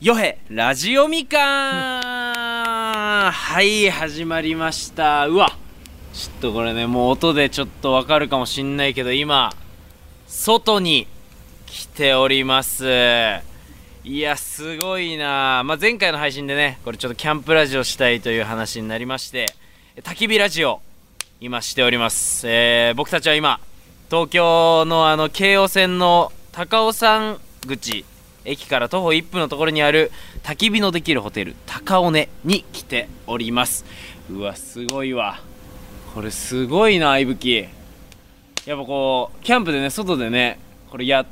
よへラジオみかん。はい始まりました。うわちょっとこれねもう音でちょっとわかるかもしんないけど今外に来ております。いやすごいな、まあ、前回の配信でねこれちょっとキャンプラジオしたいという話になりまして焚き火ラジオ今しております、えー僕たちは今東京のあの京王線の高尾山口駅から徒歩1分のところにある焚き火のできるホテル高尾根に来ております。うわすごいわ。これすごいな息吹。やっぱこうキャンプでね外でねこれやっ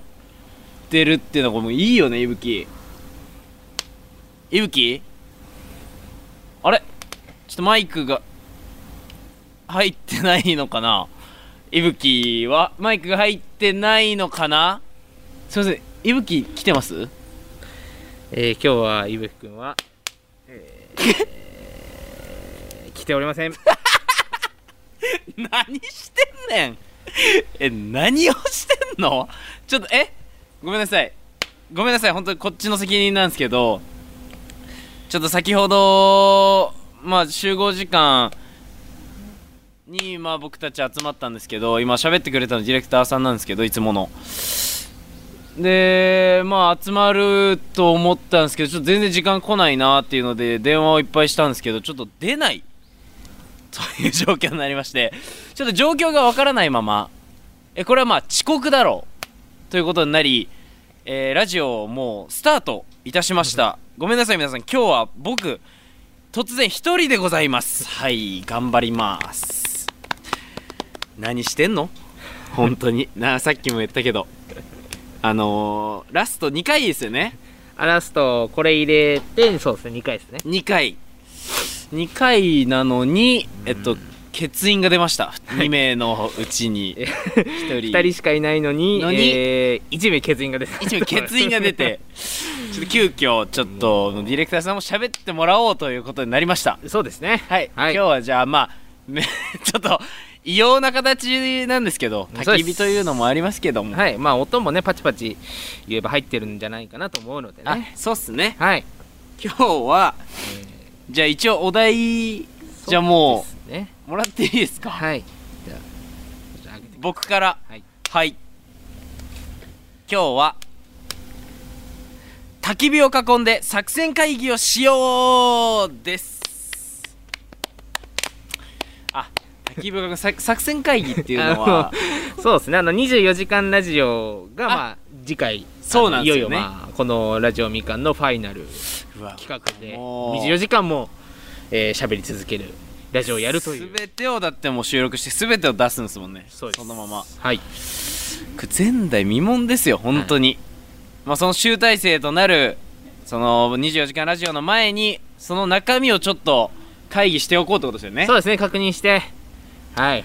てるっていうのがもういいよね息吹。息吹？あれ？ちょっとマイクが入ってないのかな？いぶきは？マイクが入ってないのかな？すいません。いぶき来てます？えー、今日は伊吹くんは、えー来ておりません。何してんねん。え何をしてんの？ちょっとえ？ごめんなさい。ごめんなさい。本当にこっちの責任なんですけどちょっと先ほどまあ集合時間にまあ僕たち集まったんですけど今喋ってくれたのディレクターさんなんですけどいつものでまあ集まると思ったんですけどちょっと全然時間来ないなっていうので電話をいっぱいしたんですけどちょっと出ない。という状況になりましてちょっと状況がわからないままえこれはまあ遅刻だろう。ということになり、えーラジオをもうスタートいたしました。ごめんなさい皆さん。今日は僕突然一人でございます。はい頑張ります。何してんの？本当に。なさっきも言ったけど。あのー、ラスト2回ですよね。アラスト、これ入れて、そうですね、2回ですね。2回。2回なのにえっと欠員が出ました。2名のうちに。1人。2人しかいないのに、のに。えー、1名欠員が出て一名欠員が出て。ちょっと急遽ちょっとディレクターさんも喋ってもらおうということになりました。そうですね。はい、はい。今日はじゃあまあめ ちょっと異様な形なんですけど焚き火というのもありますけども、はい、まあ音もね、パチパチ言えば入ってるんじゃないかなと思うのであね。そうっすねはい。今日はじゃあ一応お題じゃあもそうね。うもらっていいですか？はい。じゃあ、僕からはい。はい今日は焚き火を囲んで作戦会議をしようですき火を囲んで作戦会議っていうのはそうですね、あの24時間ラジオが、まあ、次回、そうなんねいよいよ、まあ、このラジオみかんのファイナル企画で、24時間もえー喋、り続けるラジオをやるという。全てをだってもう収録して全てを出すんですもんねそのままはい。前代未聞ですよ本当に、まあその集大成となるその24時間ラジオの前にその中身をちょっと会議しておこうってことですよねそうですね、確認して。はい。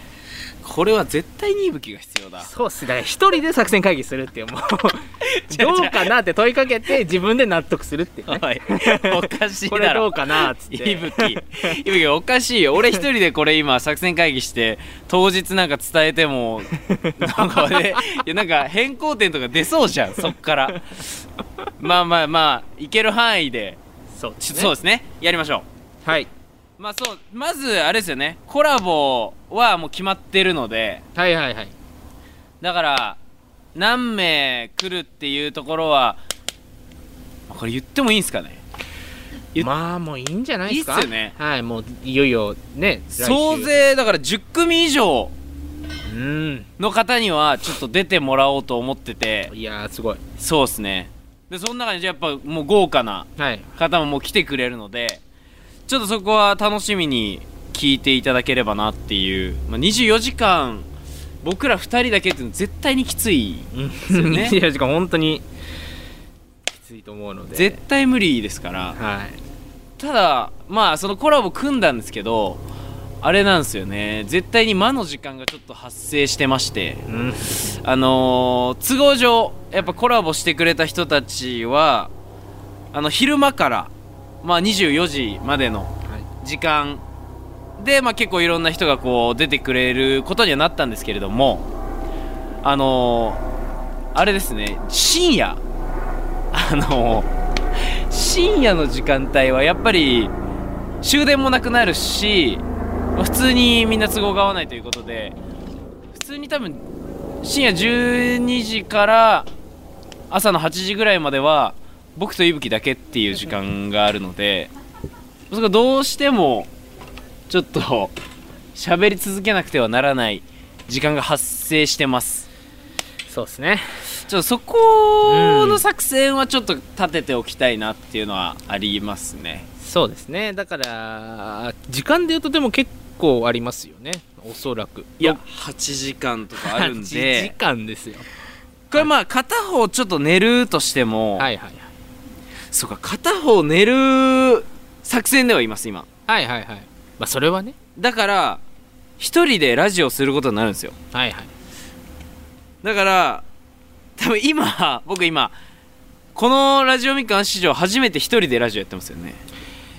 これは絶対に息吹が必要だそうっす。だから一人で作戦会議するっていう、もう、どうかなって問いかけて、自分で納得するっていうね。おいおかしいこれどうかなっつって。いぶきいぶきおかしいよ俺一人でこれ今作戦会議して当日なんか伝えてもなんかねいやなんか変更点とか出そうじゃんそっからまあまあまあいける範囲でそうですね。そうですねやりましょうはい。まあそうまずあれですよね。コラボはもう決まってるので。はいはいはい。だから何名来るっていうところはこれ言ってもいいんすかね？まあもういいんじゃないですか？いいっすよね。はいもういよいよね総勢だから10組以上うん。の方にはちょっと出てもらおうと思ってて。いやーすごい。そうっすね。でその中にじゃあやっぱもう豪華なはい。方ももう来てくれるのでちょっとそこは楽しみに聞いていただければなっていう、まあ、24時間僕ら2人だけっていうのは絶対にきついうんすよね。24時間本当にきついと思うので。絶対無理ですから。はい。ただまあそのコラボ組んだんですけどあれなんですよね。絶対に魔の時間がちょっと発生してまして。うん。あのー都合上やっぱコラボしてくれた人たちはあの昼間から、まあ、24時までのはい。時間で、まあ、結構いろんな人がこう出てくれることにはなったんですけれどもあのーあれですね。深夜。あのー深夜の時間帯はやっぱり終電もなくなるしまあ普通にみんな都合が合わないということで普通に多分深夜12時から朝の8時ぐらいまでは僕といぶきだけっていう時間があるのでそれがどうしてもちょっと喋り続けなくてはならない時間が発生してます。そうですね。ちょっとそこの作戦はちょっと立てておきたいなっていうのはありますね。そうですね。だから時間で言うとでも結構ありますよね。おそらく。いや8時間とかあるん8時で間ですよ。これまあ片方ちょっと寝るとしても、はいはいそうか片方寝る作戦ではいます今。はいはいはい。はいまあそれはね。だから一人でラジオすることになるんですよ。はいはい。だから多分今 僕今このラジオみかん史上初めて一人でラジオやってますよね。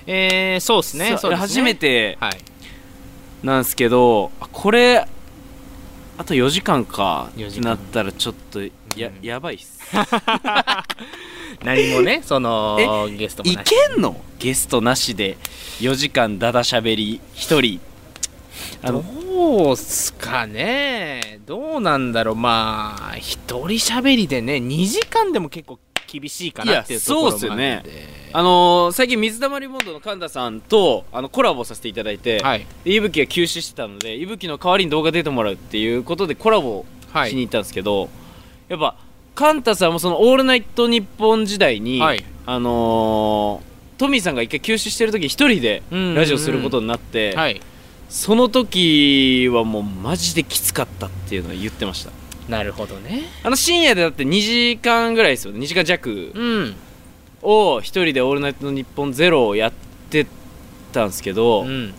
えー、そうですね。そですね。初めてはい。なんですけどあこれあと4時間か。4時間。ってなったらちょっとや,、うん。やばいっす 何もね そのえゲストもいなし。けんの？ゲストなしで4時間だだしゃべり1人。あのどうすかね。どうなんだろう。まあ一人喋りでね2時間でも結構厳しいかなっていうところもあるんで。そうっすよね。あのー最近水溜りボンドの神田さんとあのコラボさせていただいて、はい。でいぶきが休止してたのでいぶきの代わりに動画出てもらうっていうことでコラボはいしに行ったんですけど、やっぱカンタさんもその「オールナイトニッポン」時代に、はい。あのートミーさんが一回休止してる時一人でラジオすることになって、はい。その時はもうマジできつかったっていうのは言ってました。なるほどね。あの深夜でだって2時間ぐらいですよね。2時間弱。うん。を一人で「オールナイトニッポンゼロをやってたんですけど、うん。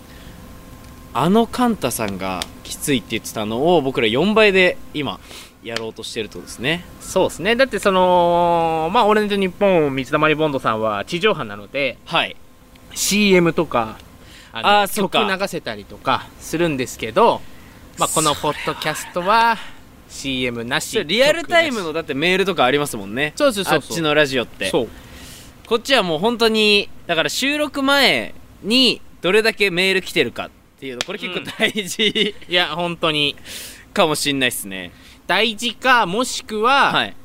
あのカンタさんがきついって言ってたのを僕ら4倍で今やろうとしてるとですね。そうですね。だってそのまあ「オールナイトニッポン」水溜りボンドさんは地上波なのではい。CM とかあのあ曲流せたりとかするんですけど、まあ、このポッドキャストは CM なしリアルタイム曲のだってメールとかありますもんね。そうそうそうっちのラジオって。そう。こっちはもう本当にだから収録前にどれだけメール来てるかっていうのこれ結構大事、いや本当に。かもしんないっすね大事かもしくは、はい。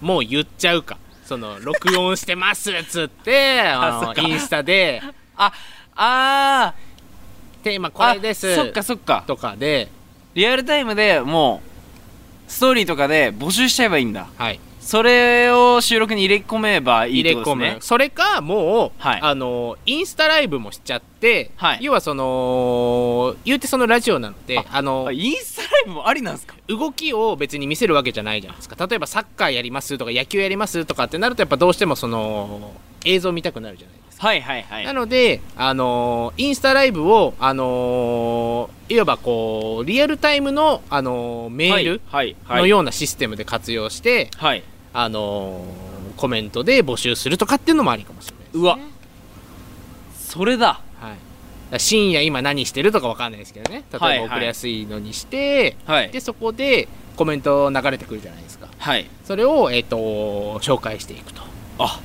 もう言っちゃうか。その録音してますっつって あのインスタで。ああテーマーこれです。あそっかそっか。とかで。リアルタイムでもうストーリーとかで募集しちゃえばいいんだ。はいそれを収録に入れ込めばいいっ入れ込む、てことですね。それかもう、はい。あのインスタライブもしちゃって、はい。要はその言うてそのラジオなのでああのあインスタライブもありなんですか？動きを別に見せるわけじゃないじゃないですか。例えばサッカーやりますとか野球やりますとかってなるとやっぱどうしてもその映像見たくなるじゃないですか、はいはいはい。なので、あのインスタライブを、あのいわばこうリアルタイムの、あのメールはいはい。のようなシステムで活用して、はいあのコメントで募集するとかっていうのもありかもしれないです、ね、うわ。それだ。はい、深夜今何してるとかわかんないですけどね。例はいはい。えば送りやすいのにして、はい。でそこでコメント流れてくるじゃないですか。はい。それを、えっと紹介していくと。あ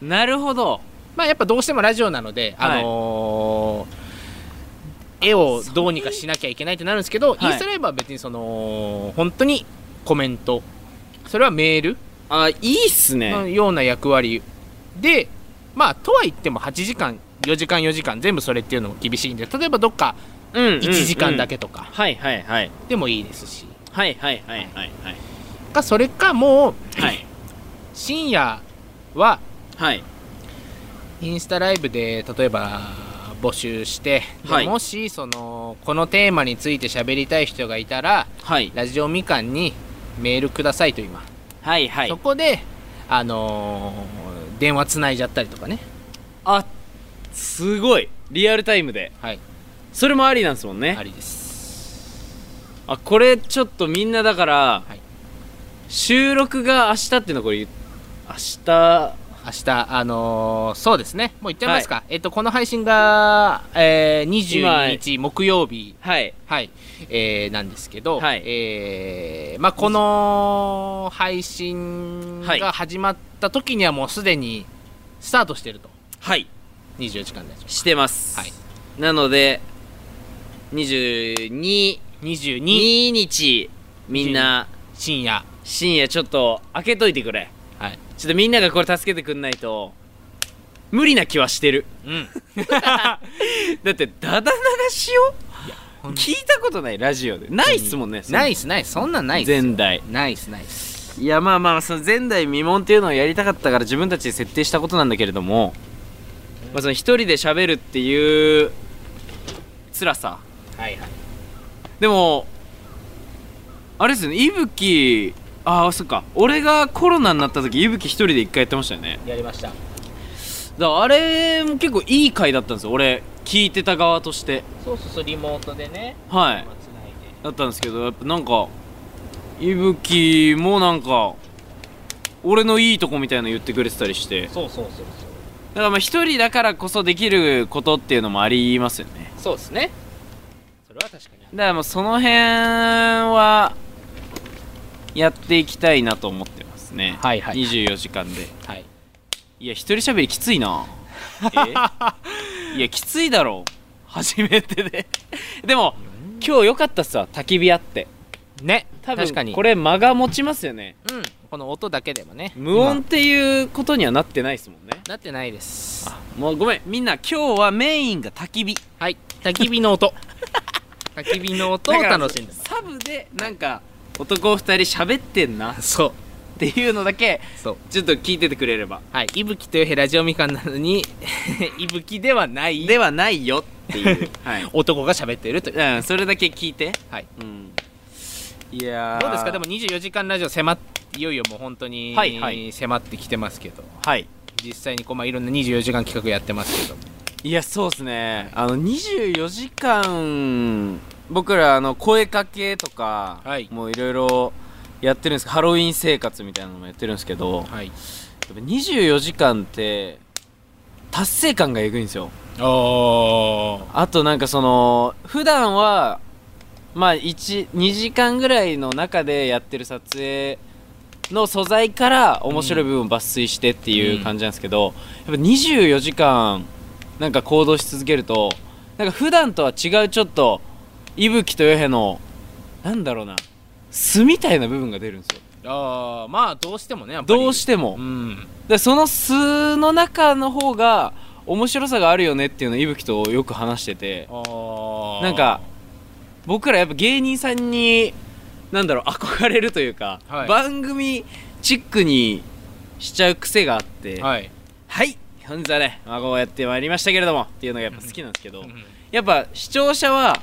なるほど。まあやっぱどうしてもラジオなので、はい。あのー絵をどうにかしなきゃいけないってなるんですけど、はい。インスタライブは別にその本当にコメントそれはメール？あいいっすのねような役割。でまあとは言っても8時間4時間4時間全部それっていうのも厳しいんで例えばどっかうんうんうん。1時間だけとか。はいはいはい。でもいいですし、はいはいはいはいはい。かそれかもうはい。深夜ははい。インスタライブで例えば募集して、ではい。もしそのこのテーマについて喋りたい人がいたらはい。ラジオみかんにメールくださいと今、はいはい。そこであのー電話つないじゃったりとかね。あすごい。リアルタイムで。はい。それもありなんですもんね。ありです。あこれちょっとみんなだから、はい。収録が明日っていうのはこれ明日？明日あのーそうですね。もう言っちゃいますか、えっとこの配信が、えー、22日木曜日。はい。はい、えーなんですけど、はい。えーまあこの配信はい。が始まった時にはもうすでにスタートしてると。はい。24時間で。してます、はい。なので22 22 2日みんな深夜。深夜ちょっと開けといてくれ。はい。ちょっとみんながこれ助けてくんないと無理な気はしてる。うん。だってダダ流しをほん聞いたことないラジオで。ないっすもんねナイスナイスそんなんないっすよ。前代。ナイスナイスいやまあまあその前代未聞っていうのをやりたかったから自分たちで設定したことなんだけれども、まあ、その一人で喋るっていう辛さ。はいはい。でもあれですよねいぶきああそっか。俺がコロナになった時いぶき一人で一回やってましたよね。やりましただあれも結構いい回だったんですよ。俺聞いてた側として。そうそうそうリモートでね。はい。だったんですけどやっぱなんかいぶきもなんか俺のいいとこみたいなの言ってくれてたりして。そうそうそうだからまあ一人だからこそできることっていうのもありますよね。そうそうですね。それは確かにだからもうその辺はやっていきたいなと思ってますね。はいはい24時間で。はいいや一人喋りきついな。え？いやきついだろ。初めてで。でも今日良かったっすわ。焚き火あって。ね。多分確かに。これ間が持ちますよね。うん。この音だけでもね。無音っ今ていうことにはなってないですもんね。なってないです。あもうごめん。みんな今日はメインが焚き火。はい。焚き火の音。焚き火の音を楽しんでます。サブでなんか男二人喋ってんな。っそうていうのだけそう。ちょっと聞いててくれれば。はい。いぶきというラジオみかんなのにいぶきではない。ではないよ。っていうはい。男が喋っているという。うんそれだけ聞いて。はい。うん。いやー。どうですか？でも24時間ラジオ迫っいよいよもう本当にはいはい。迫ってきてますけど。はい。実際にこう、まあ、いろんな24時間企画やってますけど。いやそうですね。あの24時間僕らあの声かけとか、はい。もういろいろやってるんですハロウィン生活みたいなのもやってるんですけどはい。やっぱ24時間って達成感がえぐいんですよ。おあとなんかその普段はまあ12時間ぐらいの中でやってる撮影の素材から面白い部分を抜粋してっていう感じなんですけど、やっぱ24時間なんか行動し続けるとなんか普段とは違うちょっと息吹とよへのなんだろうな素みたいな部分が出るんですよ。あーまあどうしてもねやっぱり。どうしても、うん。でその素の中の方が面白さがあるよねっていうのを息吹とよく話してて。なんか僕らやっぱ芸人さんになんだろう憧れるというか、はい。番組チックにしちゃう癖があってはい、はい本日はね孫をやってまいりましたけれどもっていうのがやっぱ好きなんですけど、うんやっぱ視聴者は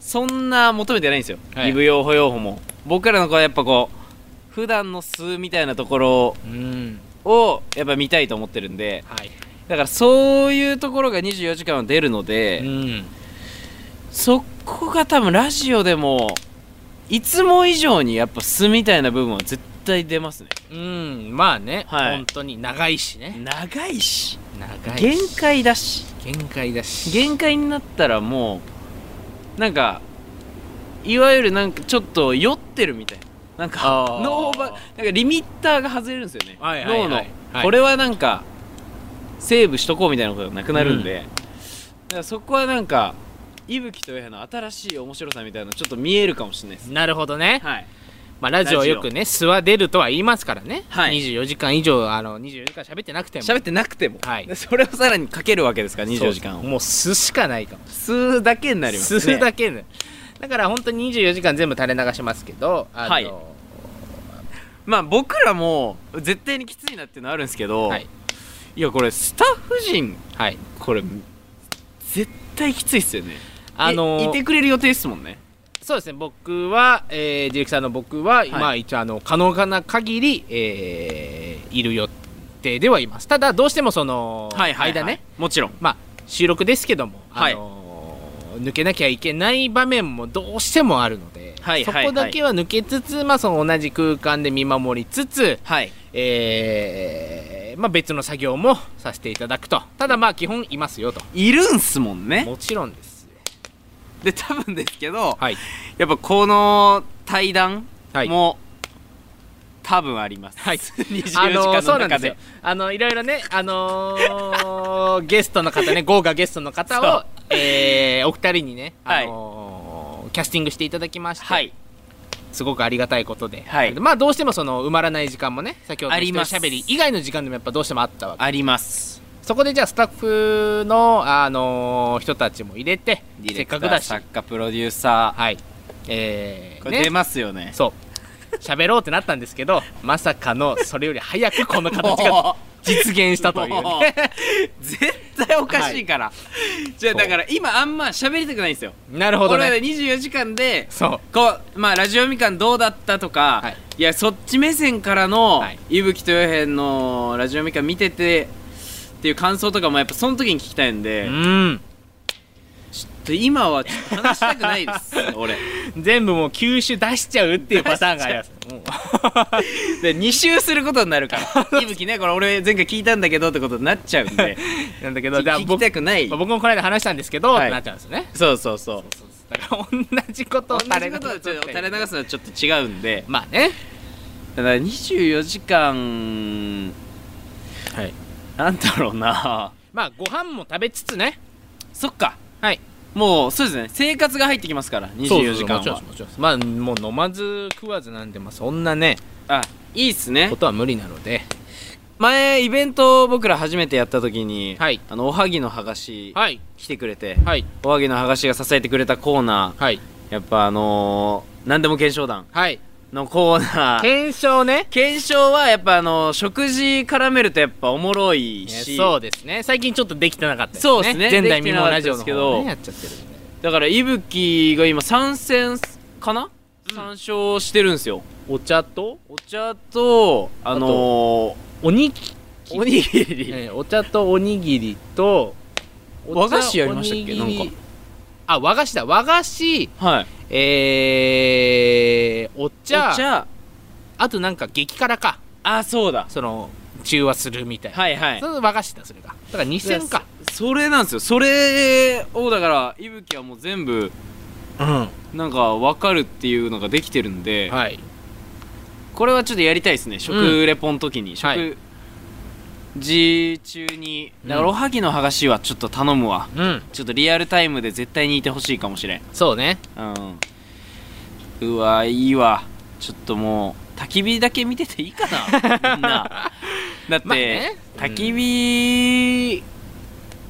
そんな求めてないんですよ、はい。リブ用法用法も僕らのこうやっぱこう普段の素みたいなところうん。をやっぱ見たいと思ってるんではい。だからそういうところが24時間は出るので、うん。そこが多分ラジオでもいつも以上にやっぱ素みたいな部分は絶対出ますね。うん。まあね、はい。本当に。長いしね。長いし。長いし。限界だし。限界だし。限界になったらもうなんかいわゆるなんかちょっと酔ってるみたいな。なんか脳ばなんかリミッターが外れるんですよね、はいはいはい脳の、はいこれはなんかセーブしとこうみたいなことがなくなるんで、だからそこはなんか息吹というの新しい面白さみたいなのちょっと見えるかもしれないです。なるほどね、はい。まあ、ラジオよくね素は出るとは言いますからね、はい。24時間以上あの24時間喋ってなくても。喋ってなくても、はい。でそれをさらにかけるわけですから24時間を。もう素しかないかも。吸うだけになりますね。素だけねだから本当に24時間全部垂れ流しますけどあの、はい。まあ僕らも絶対にきついなっていうのはあるんですけど、はい。い、やこれスタッフ陣はい。これ絶対きついっすよね。あのーいいてくれる予定ですもんね。そうですね。僕は、えー、ディレクターの僕は、い。まあ一応あの可能な限り、えーいる予定ではいます。ただどうしてもその、間ね。もちろん。まあ収録ですけども、はいあのー抜けなきゃいけない場面もどうしてもあるので、はいはいはい。そこだけは抜けつつ、まあ、その同じ空間で見守りつつ、はい。ええーまあ、別の作業もさせていただくと。ただまあ基本いますよと。いるんすもんね。もちろんです。で多分ですけどはい。やっぱこの対談はい。も多分あります、はい。24時あのー間の中で。そうなんですよ。あのいろいろねあのーゲストの方ね豪華ゲストの方を えーお二人にね、はい。あのーキャスティングしていただきまして、はい。すごくありがたいことで、はい。まあどうしてもその埋まらない時間もね先ほどのしゃべり以外の時間でもやっぱどうしてもあったわけあります。そこでじゃあスタッフの、あのー人たちも入れてせっかくだし。作家プロデューサはい。えーーこれ出ね、ますよね。そう。喋ろうってなったんですけどまさかのそれより早くこの形が も実現したという。ね絶対おかしいから、じゃあだから今あんま喋りたくないんですよ。なるほど俺らね24時間でそう。こうまあラジオみかんどうだったとか、はい。い、やそっち目線からのはい。伊吹とよへんのラジオみかん見ててっていう感想とかもやっぱその時に聞きたいんで、うん。ちょっと今は話したくないです 俺。全部もう吸収出しちゃうっていうパターンがあります で2周することになるから。伊吹ねこれ俺前回聞いたんだけどってことになっちゃうんで。なんだけど聞き僕,、たくない。まあ僕もこの間話したんですけど、はい。ってなっちゃうんですよね。そうそうそうだから同じことを同じことをちょっと垂れ流すのはちょっと違うんで。まあね。だから24時間はい。なんだろうな。まあご飯も食べつつね。そっか。はいもうそうですね。生活が入ってきますから24時間もちろんはもちろんまあもう飲まず食わずなんでまあそんなねあいいっすね。ことは無理なので。前イベントを僕ら初めてやった時に、はい。あのおはぎの剥がしはい。来てくれて、はい。おはぎの剥がしが支えてくれたコーナはい。ーやっぱあのー、何でも検証団。はいのコーナー。検証ね。検証はやっぱあの食事絡めるとやっぱおもろいし。そうですね。最近ちょっとできてなかったですね。そうですね。前代未聞ラジオのできてなかったですけど。方をねやっちゃってるんで。だからいぶきが今参戦かな、参照してるんですよ。お茶と？お茶とあのー、おにぎおにぎり、えーお茶とおにぎりと和菓子やりましたっけ？なんか。あ和菓子だ。和菓子。はいえー、お茶。お茶。あとなんか激辛か。あそうだ。その中和するみたいな、はいはい。その和菓子だそれが。だから2000か。それなんですよ。それをだからいぶきはもう全部うん。なんか分かるっていうのができてるんで、はい。これはちょっとやりたいですね。食レポの時に、はい食事中に。だからうんおはぎの剥がしはちょっと頼むわ。うん。ちょっとリアルタイムで絶対にいてほしいかもしれん。そうね。うん。うわいいわ。ちょっともう焚き火だけ見てていいかな？みんな。だって、まあね。焚き火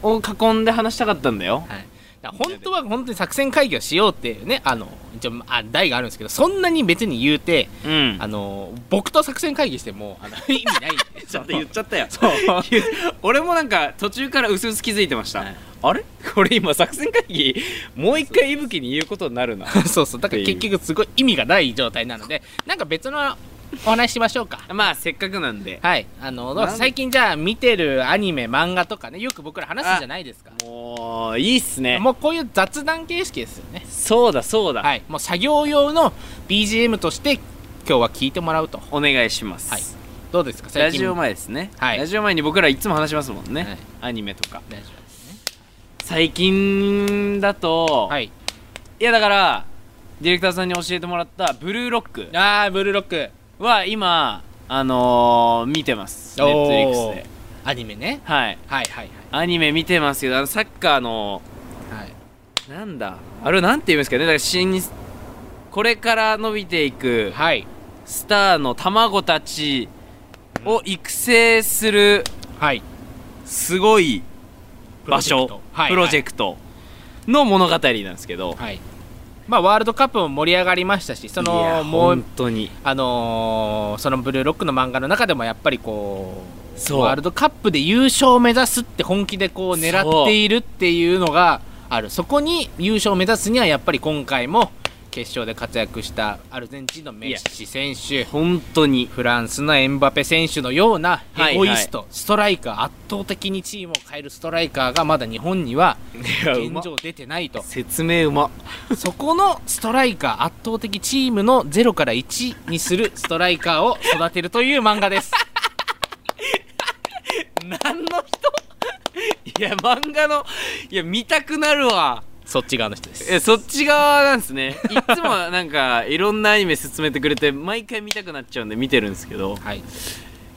を囲んで話したかったんだよ。はい本当は本当に作戦会議をしようっていうねあの一応あ題があるんですけどそんなに別に言うてうん。あの僕と作戦会議してもあの 意味ないんで。ちょっと言っちゃったよ。そう。俺もなんか途中から薄々気づいてました、はい。あれ？これ今作戦会議もう一回いぶきに言うことになるなそうそう。だから結局すごい意味がない状態なのでなんか別のお話ししましょうか。まあせっかくなんで。はい。あの最近じゃあ見てるアニメ漫画とかねよく僕ら話すじゃないですか。もういいっすね。もうこういう雑談形式ですよね。そうだそうだ、はい。もう作業用の BGM として今日は聞いてもらうと。お願いします、はい。どうですかラ最近？ジオ前ですね、はい。ラジオ前に僕らいつも話しますもんね、はい。アニメとか。ラジオですね。最近だと、、はい。いやだからディレクターさんに教えてもらったブルーロック。あーブルーロックは今あのー、見てます。ネットフリックスで。アニメね。はい。はいはいアニメ見てますけどあのサッカーのはい。はいなんだ？あれはなんて言うんですかね？だから新これから伸びていくはい。スターの卵たちを育成するはい。すごい場所プロジェククトの物語なんですけど、トはいまあワールドカップも盛り上がりましたしそのもう本当に。あのーそのブルーロックの漫画の中でもやっぱりこう。ワールドカップで優勝を目指すって本気でこう狙っているっていうのがある。そこに優勝を目指すにはやっぱり今回も決勝で活躍したアルゼンチンのメッシ選手。本当に。フランスのエムバペ選手のようなはいエゴイスト、ストライカー圧倒的にチームを変えるストライカーがまだ日本には現状出てないと。説明うまそこのストライカー圧倒的チームの0から1にするストライカーを育てるという漫画です。何の人？いや漫画のいや見たくなるわそっち側の人です。えそっち側なんですね。いつもなんかいろんなアニメ勧めてくれて毎回見たくなっちゃうんで見てるんですけど。はい。い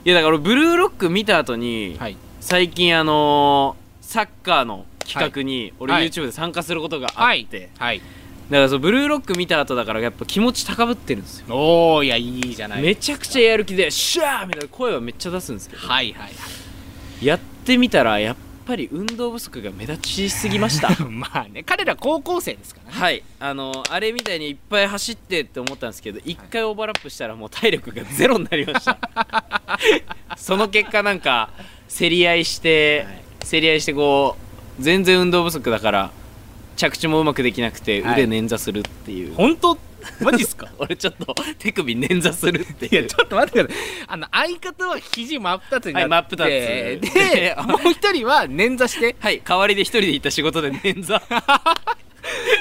やだから俺ブルーロック見た後に、はい。最近あのーサッカーの企画に俺はい。YouTube で参加することがあはいって、はい。だからそうブルーロック見た後だからやっぱ気持ち高ぶってるんですよ。おおいやいいじゃない。めちゃくちゃやる気で「シャー!」みたいな声はめっちゃ出すんですけど。はいはいはい。やってみたらやっぱり運動不足が目立ちすぎました。まあね彼ら高校生ですからね。はい。あのあれみたいにいっぱい走ってって思ったんですけど一回オーバーラップしたらもう体力がゼロになりました。その結果なんか競り合いして、競り合いしてこう全然運動不足だから着地もうまくできなくてはい。腕捻挫するっていう、本当 マジっすか？俺ちょっと手首捻挫するっていやちょっと待ってください。あの相方は肘真っ二つになって、はい真っ二つ。ででもう一人は捻挫して。はい代わりで一人で行った仕事で捻挫。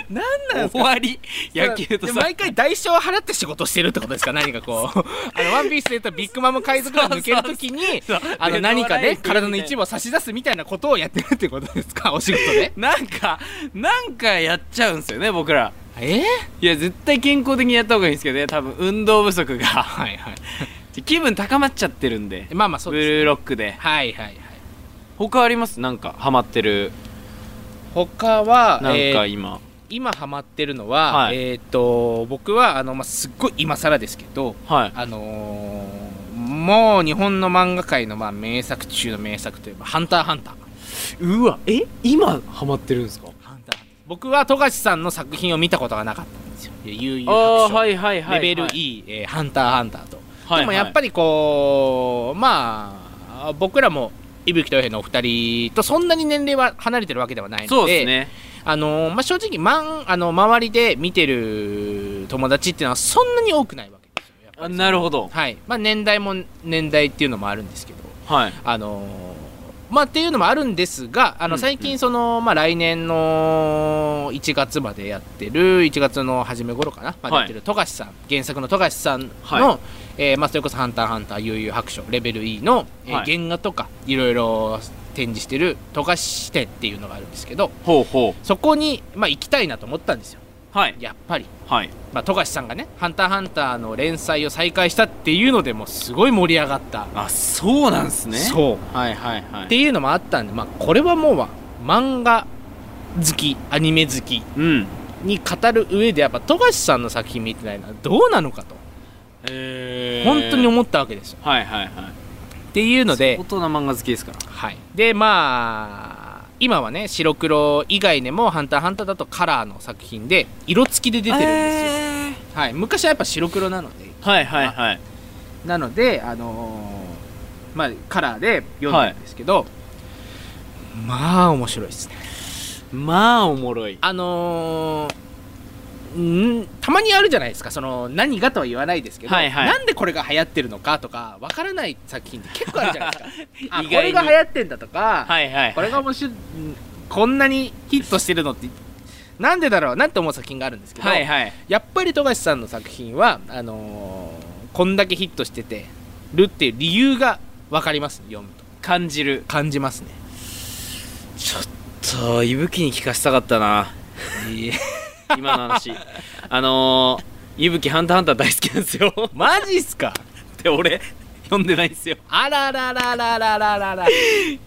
何 なんです終かわり野球と毎回代償を払って仕事してるってことですか？何かこう。あのワンピースで言うとビッグマム海賊団抜けるときにそう。そう。あの何かねで体の一部を差し出すみたいなことをやってるってことですか？お仕事で？なんかなんかやっちゃうんですよね僕らえ？ー、いや絶対健康的にやった方がいいんですけどね多分運動不足が。はいはい。気分高まっちゃってるんで。まあまあそうブです、ルーロックで。はいはいはい。他あります？なんかハマってる。他はなんえーか今、今ハマってるのは、はい。えっ、と僕はあの、まあ、すっごい今更ですけどはい。あのーもう日本の漫画界のまあ名作中の名作といえば「ハンターハンター」うわえ？今ハマってるんですか？僕は富樫さんの作品を見たことがなかったんですよ「悠々ああ白書」はいはいはい。レベルはい E、えーハンターハンターと」はいでもやっぱりこうまあ僕らも伊吹と平のお二人とそんなに年齢は離れてるわけではないのでそうですね。あのまあ、正直、まん、あの周りで見てる友達っていうのはそんなに多くないわけですよ。ありなるほど。はい。まあ、年代も年代っていうのもあるんですけどはい。あのまあっていうのもあるんですがあの最近その、まあ、来年の1月までやってる1月の初め頃かな、までやってる富樫さん原作の富樫さんの、はえーまあ、それこそ「ハンターハンター悠々白書」レベル E の、えーはい。原画とかいろいろ展示してる富樫店っていうのがあるんですけどほうほそこに、まあ、行きたいなと思ったんですよ。うはい。やっぱり、はい。まあ、富樫さんがね「ハンターハンター」の連載を再開したっていうのでもうすごい盛り上がった、あそうなんすね。そう。はいはいはい。っていうのもあったんで、まあ、これはもうまあ漫画好きアニメ好きうん。に語る上でやっぱ富樫さんの作品見てないのはどうなのかと。え本当に思ったわけですよ。はいはいはい。っていうので大、人漫画好きですから。はい、でまあ今はね白黒以外でも「ハンターハンター」だとカラーの作品で色付きで出てるんですよ、はい、昔はやっぱ白黒なので。はいはいはい。なのであのーまあカラーで読んだんですけど、まあ面白いですね。まあおもろい。あのーんたまにあるじゃないですか。その何がとは言わないですけど、はいはい。なんでこれが流行ってるのかとかわからない作品って結構あるじゃないですか。これが流行ってんだとか、はいはいこれが面白いんこんなにヒットしてるのってなんでだろうなって思う作品があるんですけど、はいはい。やっぱり富樫さんの作品はあのーこんだけヒットしててるっていう理由が分かりますね読むと。感じる。感じますね。ちょっといぶきに聞かせたかったな 今の話。あのー、いぶきハンターハンター大好きなんですよ。マジっすか？で俺読んでないんですよ。あらららららららら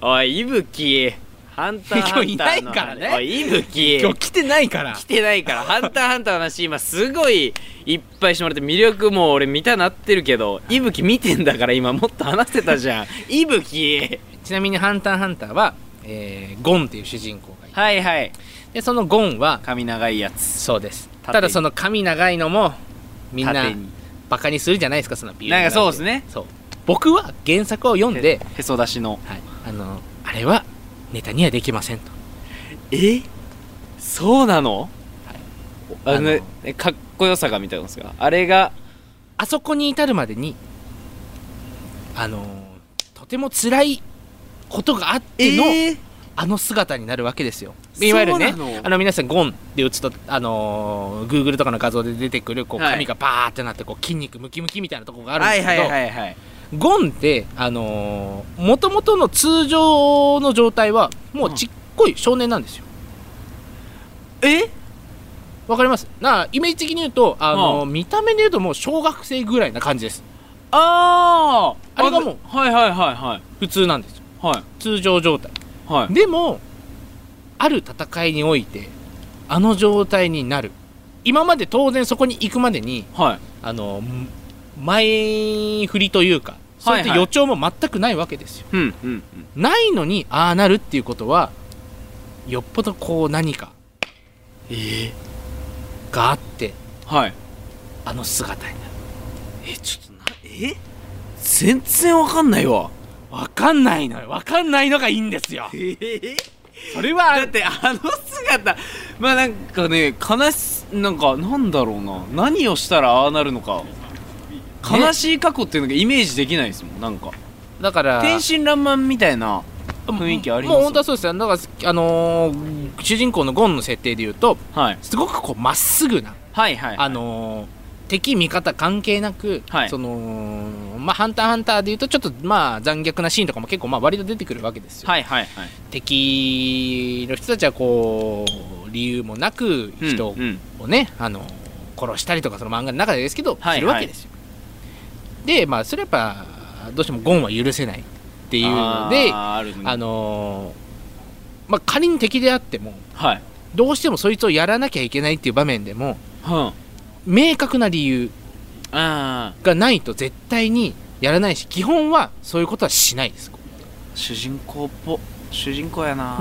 おいいぶきハンターハンターの今日いないからねおいいぶき今日来てないから来てないからハンターハンターの話今すごいいっぱいしてもらって魅力も俺見たなってるけどいぶき見てんだから今もっと話せたじゃんいぶきちなみに「ハンターハンターは」えーゴンっていう主人公がいてはいはいでそのゴンは髪長いやつ。そうです。ただその髪長いのもみんな縦に。バカにするじゃないですかそのビなんかそうですね。そう。僕は原作を読んで、へそ出しの。はい、あのあれはネタにはできませんと。え？そうなの、あのあかっこよさがみたいなんですか？あれがあそこに至るまでにあのとても辛いことがあっての、ー？あの姿になるわけですよ。いわゆるねあの皆さんゴンで打つとあのー、Google とかの画像で出てくるこうはい。髪がバーってなってこう筋肉ムキムキみたいなところがあるんですけど、はいはいゴンってあのもともとの通常の状態はもうちっこい少年なんですよ。え？わかります？なイメージ的に言うとあの、はあ。見た目で言うともう小学生ぐらいな感じです。あああれがもうはいはいはいはい。普通なんですよ。はい。通常状態はい。でもある戦いにおいてあの状態になる。今まで当然そこに行くまでにはい。あのん前振りというかそういったはいはい。予兆も全くないわけですよ、うんうんうん。ないのにああなるっていうことはよっぽどこう何かえがあってはい。あの姿になる。えちょっとなえ？全然わかんないわわかんないのよ。わかんないのがいいんですよ。ええそれはだってあの姿まあなんかね悲しなんかなんだろうな。何をしたらああなるのか。悲しい過去っていうのがイメージできないですもんなんか。だから天真爛漫みたいな雰囲気あります？もう本当はそうですよ。だからあのー主人公のゴンの設定で言うとはい。すごくこうまっすぐなはいはい。あのー敵味方関係なく、はい。そのまあ「ハンターハンター」でいうとちょっとまあ残虐なシーンとかも結構まあ割と出てくるわけですよ、はいはいはい。敵の人たちはこう理由もなく人うんをね、あの殺したりとかその漫画の中でですけど、はいするわけですよ。でまあそれやっぱどうしてもゴンは許せないっていうのでああーあのーまあ仮に敵であってもはい。どうしてもそいつをやらなきゃいけないっていう場面でもは明確な理由がないと絶対にやらないし基本はそういうことはしないです。ー主人公っぽ主人公やな。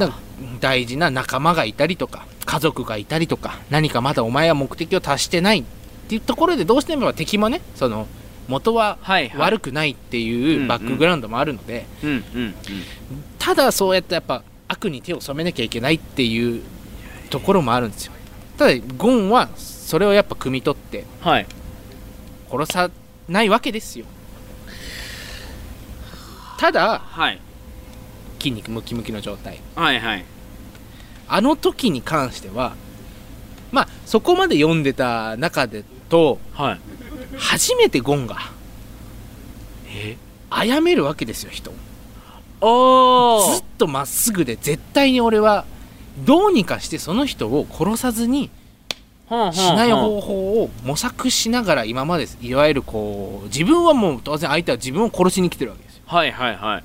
大事な仲間がいたりとか家族がいたりとか何かまだお前は目的を達してないっていうところでどうしても敵もねその元は悪くないっていうバックグラウンドもあるので、ただそうやってやっぱ悪に手を染めなきゃいけないっていうところもあるんですよ。ただゴンはそれをやっぱ汲み取ってはい。殺さないわけですよ。ただはい。筋肉ムキムキの状態。はいはい。あの時に関してはまあそこまで読んでた中でとはい。初めてゴンがえ？殺めるわけですよ人を。おずっとまっすぐで絶対に俺はどうにかしてその人を殺さずにしない方法を模索しながら今までいわゆるこう自分はもう当然相手は自分を殺しに来てるわけですよ。はいはいはい。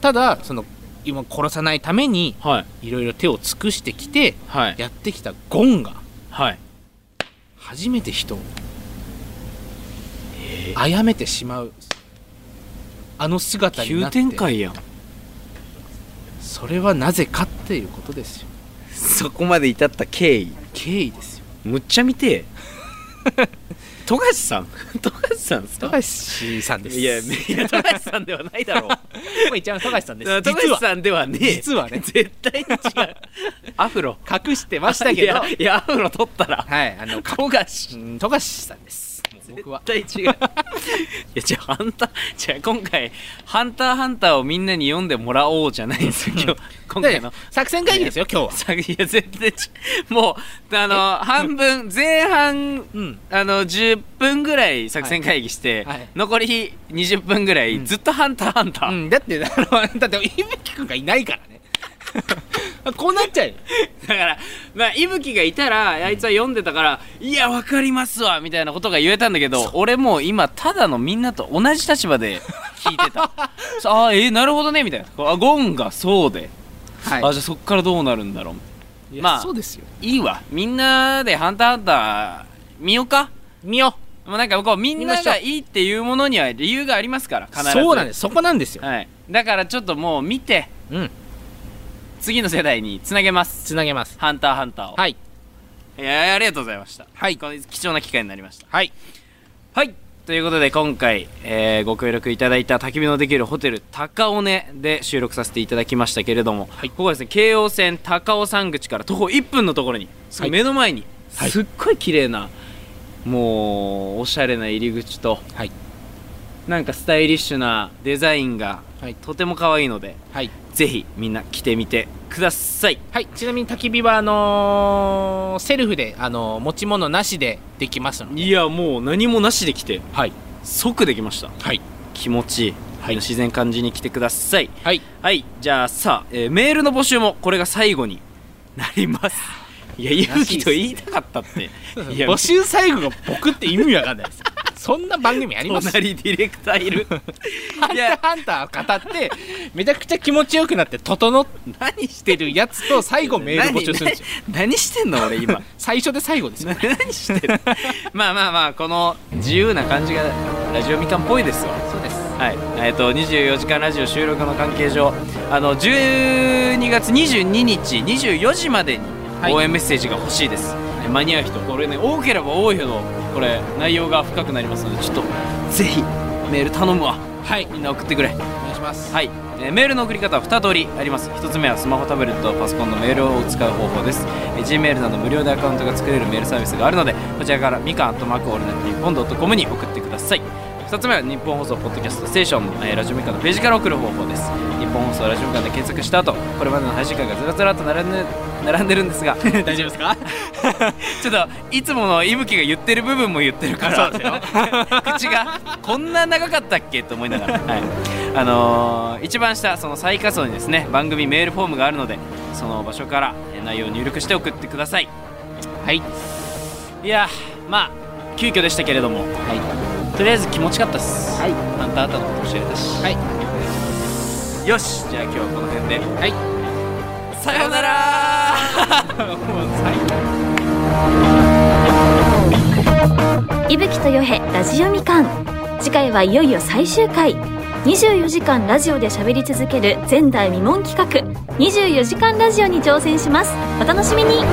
ただその今殺さないためにはい。いろいろ手を尽くしてきてはい。やってきたゴンがはい。初めて人を殺めてしまうあの姿にな急って展開やん。それはなぜかっていうことですよ。そこまで至った経緯経緯ですよ。むっちゃ見て。え 富樫さん。富樫さんっすか？富樫さんです。いやいや富樫さんではないだろう。もう一番富樫さんです。富樫さんではねえ。実はね。絶対に違う。アフロ隠してましたけど。いやアフロ取ったら。はいあのか富樫。うん富樫さんです僕は。絶対違う。いやじゃあハンターじゃあ今回「ハンターハンター」をみんなに読んでもらおうじゃないんですよ今日今回の。で作戦会議ですよ今日は。さいや全然ちもうあの半分前半うん。あの10分ぐらい作戦会議して、はい。はい。残り20分ぐらい、うん。ずっと「ハンターハンター」うん、だってあのだって伊吹くんがいないからね こうなっちゃうよ。だからまあ伊吹がいたらあいつは読んでたから「いやわかりますわ」みたいなことが言えたんだけど俺もう今ただのみんなと同じ立場で聞いてた。ああえー、なるほどねみたいな。あゴンがそうで、はあじゃあそっからどうなるんだろう。まあそうですよ。いいわ。みんなで「ハンターハンター」見ようか？見よもうなんかこうみんながいいっていうものには理由がありますから必ず。そうなんです。そこなんですよ。はい、だからちょっともう見てうん次の世代につなげます。つなげます「ハンターハンターを」はい。いやありがとうございました。はい。この貴重な機会になりました。はい。はい。ということで今回、えーご協力いただいた焚き火のできるホテル高尾根で収録させていただきましたけれども、はい。ここはですね京王線高尾山口から徒歩1分のところにすぐ目の前に、はい。すっごい綺麗なもうおしゃれな入り口とはい。なんかスタイリッシュなデザインがはい。とても可愛いのではい。ぜひみんな来てみてください。はい、ちなみに焚き火はあのーセルフで、あのー持ち物なしでできますので。いやもう何もなしで来てはい。即できました。はい。気持ちいい、はい。自然感じに来てください。はい。はい。じゃあさあ、えーメールの募集もこれが最後になります。いや勇気と言いたかったって。募集最後が僕って意味わかんないですそんな番組あります？隣ディレクターいる。ハンターハンターを語ってめちゃくちゃ気持ちよくなって整っ何しててるやつと最後メール募集するんですよ。何何してんの俺今？最初で最後ですよ。何してる？まあまあまあこの自由な感じがラジオみかんっぽいですわそうです。はい。えっ、と24時間ラジオ収録の関係上あの12月22日24時までにはい。応援メッセージが欲しいです、え間に合う人これね多ければ多いほどこれ内容が深くなりますのでちょっとぜひメール頼むわ。はい。みんな送ってくれ。お願いします。はい、えーメールの送り方は2通りあります。1つ目はスマホタブレットパソコンのメールを使う方法です、えー Gmail など無料でアカウントが作れるメールサービスがあるのでこちらからみかんアットマークオールナイトニッポンドットコムに送ってください2つ目はニッポン放送ポッドキャストステーションの、えーラジオみかんのページから送る方法です。ニッポン放送ラジオみかんで検索した後これまでの配信回がずらずらっと並んで 並んでるんですが。大丈夫ですか？ちょっといつものいぶきが言ってる部分も言ってるから口がこんな長かったっけと思いながら、はい。あのー一番下その最下層にですね番組メールフォームがあるのでその場所からえー内容を入力して送ってください。はい。いやまあ急遽でしたけれども、とりあえず気持ちよかったです、はい。あんたあんたのこと教えたし、はい。よし。じゃあ今日はこの辺で。はい。さようなら。もう最後いぶきとよへラジオみかん。次回はいよいよ最終回。24時間ラジオで喋り続ける前代未聞企画。24時間ラジオに挑戦します。お楽しみに